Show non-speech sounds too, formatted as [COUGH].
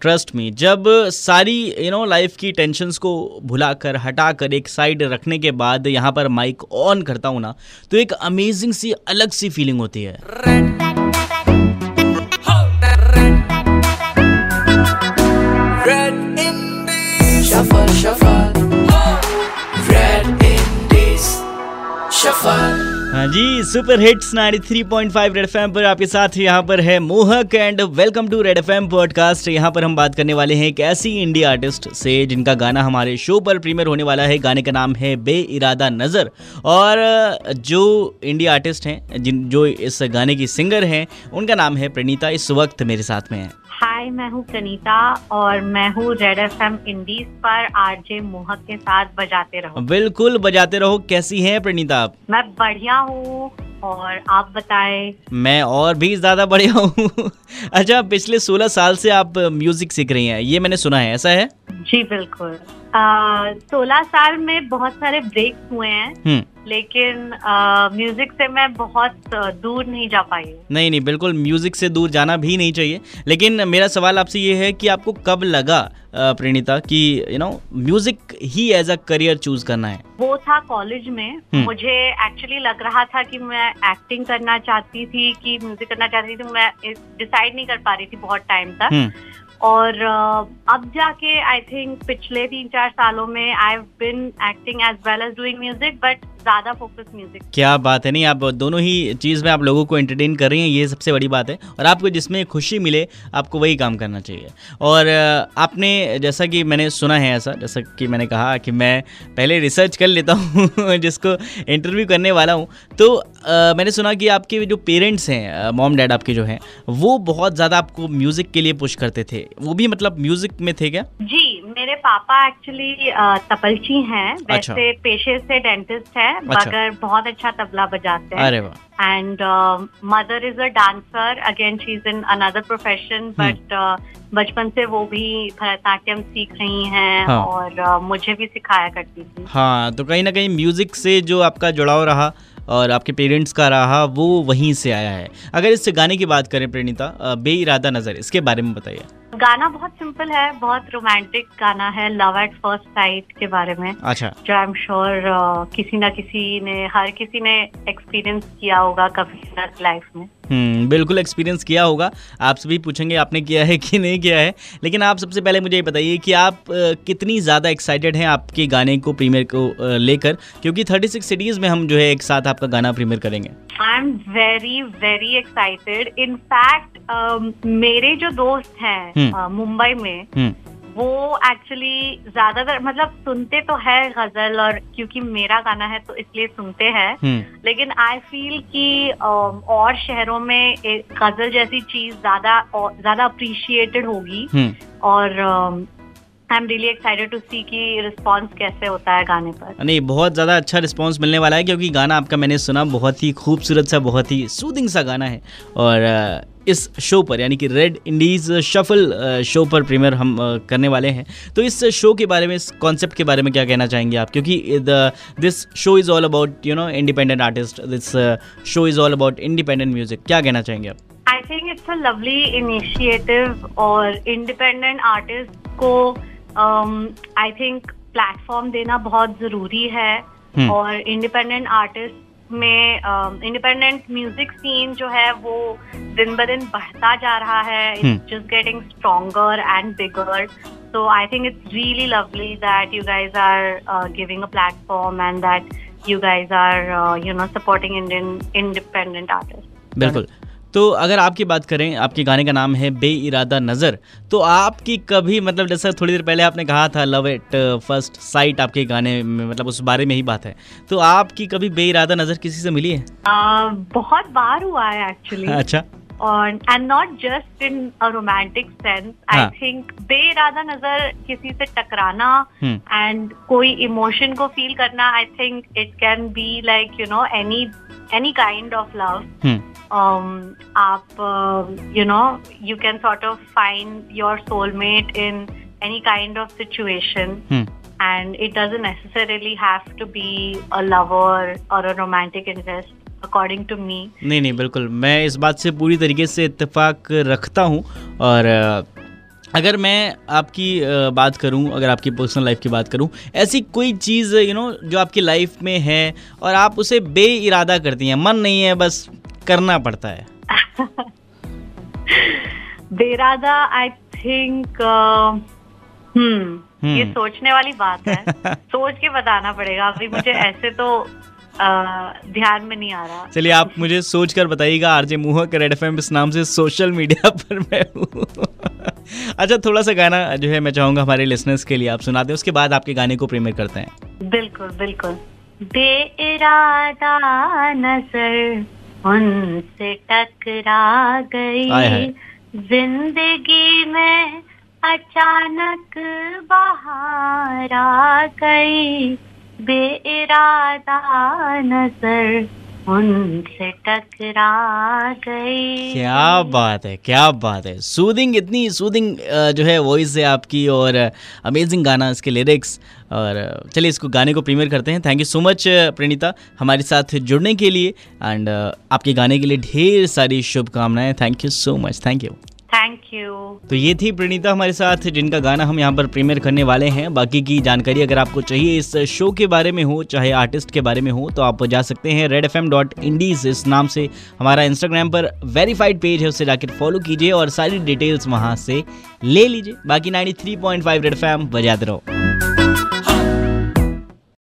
Trust में जब सारी यू नो लाइफ की टेंशन्स को भुला कर हटा कर एक साइड रखने के बाद यहाँ पर माइक ऑन करता हूँ ना तो एक अमेजिंग सी, अलग सी फीलिंग होती है। जी सुपर हिट्स 93.5 रेड एफएम पर आपके साथ यहाँ पर है Mohak and welcome to Red FM podcast यहाँ पर हम बात करने वाले हैं एक ऐसी इंडी आर्टिस्ट से जिनका गाना हमारे शो पर प्रीमियर होने वाला है। गाने का नाम है बे इरादा नज़र। और जो इंडिया आर्टिस्ट हैं, जिन, जो इस गाने की सिंगर हैं, उनका नाम है प्रणीता। इस वक्त मेरे साथ में है। हाय मैं हूँ प्रणीता और मैं हूँ रेड एफ़ एम इंडीज पर आरजे मोहक के साथ बजाते रहो। बिल्कुल बजाते रहो। कैसी हैं प्रणीता आप? मैं बढ़िया हूँ और आप बताएँ? मैं और भी ज़्यादा बढ़िया हूँ। [LAUGHS] अच्छा पिछले 16 साल से आप म्यूज़िक सीख रही हैं ये मैंने सुना है ऐसा है? जी बिल्कुल। सोलह साल में बहुत सारे ब्रेक हुए हैं। हम्म। लेकिन म्यूज़िक से मैं बहुत दूर नहीं जा पाई हूँ। नहीं नहीं बिल्कुल म्यूज़िक से दूर जाना भी नहीं चाहिए। लेकिन मेरा सवाल आपसे ये है कि आपको कब लगा प्रणीता कि यू नो म्यूज़िक ही एज अ करियर चूज़ करना है? वो था कॉलेज में। हम्म। मुझे एक्चुअली लग रहा था कि मैं एक्टिंग करना चाहती थी कि म्यूज़िक करना चाहती थी मैं डिसाइड नहीं कर पा रही थी बहुत टाइम तक। हम्म। और अब जाके आई थिंक पिछले तीन चार सालों में I have been acting as well as doing music but ज़्यादा फोकस म्यूज़िक क्या बात है? नहीं आप दोनों ही चीज़ में आप लोगों को एंटरटेन कर रही हैं ये सबसे बड़ी बात है। और आपको जिसमें खुशी मिले आपको वही काम करना चाहिए। और आपने जैसा कि मैंने सुना है ऐसा जैसा कि मैंने कहा कि मैं पहले रिसर्च कर लेता हूँ [LAUGHS] जिसको इंटरव्यू करने वाला हूँ। तो अ, मैंने सुना कि आपके जो पेरेंट्स हैं मॉम डैड आपके जो हैं वो बहुत ज़्यादा आपको म्यूज़िक के लिए पुश करते थे। वो भी मतलब म्यूज़िक में थे क्या? जी मेरे पापा एक्चुअली तपलची हैं। अच्छा। पेशे से डेंटिस्ट हैं। मगर बहुत अच्छा तबला बजाते हैं। अरे वाह। And mother is a dancer again she is in another profession but बचपन से वो भी भरतनाट्यम सीख रही हैं हाँ। और uh, मुझे भी सिखाया करती थी। हाँ तो कहीं ना कहीं म्यूज़िक से जो आपका जुड़ाव रहा और आपके पेरेंट्स का रहा वो वहीं से आया है। अगर इस गाने की बात करें प्रणीता अ, बेइरादा नज़र इसके बारे में बताइए। गाना बहुत सिंपल है बहुत रोमांटिक गाना है लव एट फ़र्स्ट साइट के बारे में अच्छा। जो आई एम श्योर किसी ना किसी ने हर किसी ने एक्सपीरियंस किया होगा कभी लाइफ में। हम्म बिल्कुल एक्सपीरियंस किया होगा। आपसे भी पूछेंगे आपने किया है कि नहीं किया है? लेकिन आप सबसे पहले मुझे ये बताइए कि आप कितनी ज़्यादा एक्साइटेड हैं आपके गाने को प्रीमियर को अ, लेकर? क्योंकि 36 सिटीज़ में हम जो है एक साथ आपका गाना प्रीमियर करेंगे। I am very very excited in fact मेरे जो दोस्त हैं हम्म। uh, मुंबई में हम्म। वो एक्चुअली ज़्यादातर मतलब सुनते तो है गज़ल और क्योंकि मेरा गाना है तो इसलिए सुनते हैं। हम्म। लेकिन आई फील कि और शहरों में गज़ल जैसी चीज़ ज़्यादा ज़्यादा अप्रिशिएटेड होगी। और I am really excited to see कि रिस्पॉन्स कैसे होता है गाने पर। नहीं बहुत ज़्यादा अच्छा रिस्पांस मिलने वाला है क्योंकि गाना आपका मैंने सुना बहुत ही खूबसूरत सा बहुत ही सूदिंग सा गाना है। और इस शो पर यानी कि रेड इंडीज शफल शो पर प्रीमियर हम करने वाले हैं। तो इस शो के बारे में इस कॉन्सेप्ट के बारे में क्या कहना चाहेंगे आप? क्योंकि this show is all about you know independent artist this show is all about independent music क्या कहना चाहेंगे आप? I think it's a lovely initiative और इंडिपेंडेंट आर्टिस्ट को आई थिंक प्लेटफॉर्म देना बहुत ज़रूरी है hmm. और इंडिपेंडेंट आर्टिस्ट में इंडिपेंडेंट म्यूज़िक सीन जो है वो दिन ब दिन बढ़ता जा रहा है। It's just getting stronger and bigger so I think it's really lovely that you guys are giving a platform and that you guys are you know supporting Indian independent artist बिल्कुल। तो अगर आपकी बात करें आपके गाने का नाम है बे इरादा नज़र तो आपकी कभी मतलब जैसा थोड़ी देर पहले आपने कहा था लव एट फ़र्स्ट साइट आपके गाने में मतलब उस बारे में ही बात है। तो आपकी कभी बे इरादा नज़र किसी से मिली है? uh, बहुत बार हुआ है एक्चुअली अच्छा। और and not just in a romantic sense I. Think बेइरादा नज़र किसी से टकराना हम्म। एंड कोई इमोशन को फील करना I think it can be like you know any any kind of love um, आप you know you can sort of find your soulmate in any kind of situation. Hmm and it doesn't necessarily have to be a lover or a romantic interest according to me. नहीं नहीं बिल्कुल। मैं इस बात से पूरी तरीके से इत्तेफाक रखता हूँ। और अगर मैं आपकी बात करूँ अगर आपकी पर्सनल लाइफ की बात करूँ ऐसी कोई चीज़ यू नो जो आपकी लाइफ में है और आप उसे बे इरादा करती हैं मन नहीं है बस करना पड़ता है। [LAUGHS] बेरादा आई थिंक हम्म ये हम्म। सोचने वाली बात है। [LAUGHS] सोच के बताना पड़ेगा। अभी मुझे ऐसे तो ध्यान में नहीं आ रहा। चलिए आप मुझे सोच कर बताइएगा आरजे मोहक रेड एफ़ इस नाम से सोशल मीडिया [LAUGHS] पर मैं हूँ। अच्छा थोड़ा सा गाना जो है मैं चाहूँगा हमारे लिसनर्स के लिए आप सुना दें उसके बाद आपके गाने को प्रीमियर करते हैं। बिल्कुल बिल्कुल। बेइरादा नज़र उनसे टकरा गई। ज़िंदगी में अचानक बाहर आ गई बेइरादा नज़र उनसे टकरा गई। क्या बात है, क्या बात है। सूदिंग इतनी सूदिंग जो है वॉइस है आपकी और अमेजिंग गाना इसके लिरिक्स और चलिए इसको गाने को प्रीमियर करते हैं। Thank you so much Pranita, हमारे साथ जुड़ने के लिए। एंड आपके गाने के लिए ढेर सारी शुभकामनाएँ। Thank you so much thank you तो ये थी प्रणीता हमारे साथ, जिनका गाना हम यहाँ पर प्रीमियर करने वाले हैं। बाकी की जानकारी अगर आपको चाहिए इस शो के बारे में हो, चाहे आर्टिस्ट के बारे में हो तो आप जा सकते हैं Red F dot dot Indies इस नाम से। हमारा इंस्टाग्राम पर वेरीफाइड पेज है, उसे जाकर फॉलो कीजिए और सारी डिटेल्स वहाँ से ले लीजिए। बाकी 93.5 रेड एफ़ एम बजाते रहो।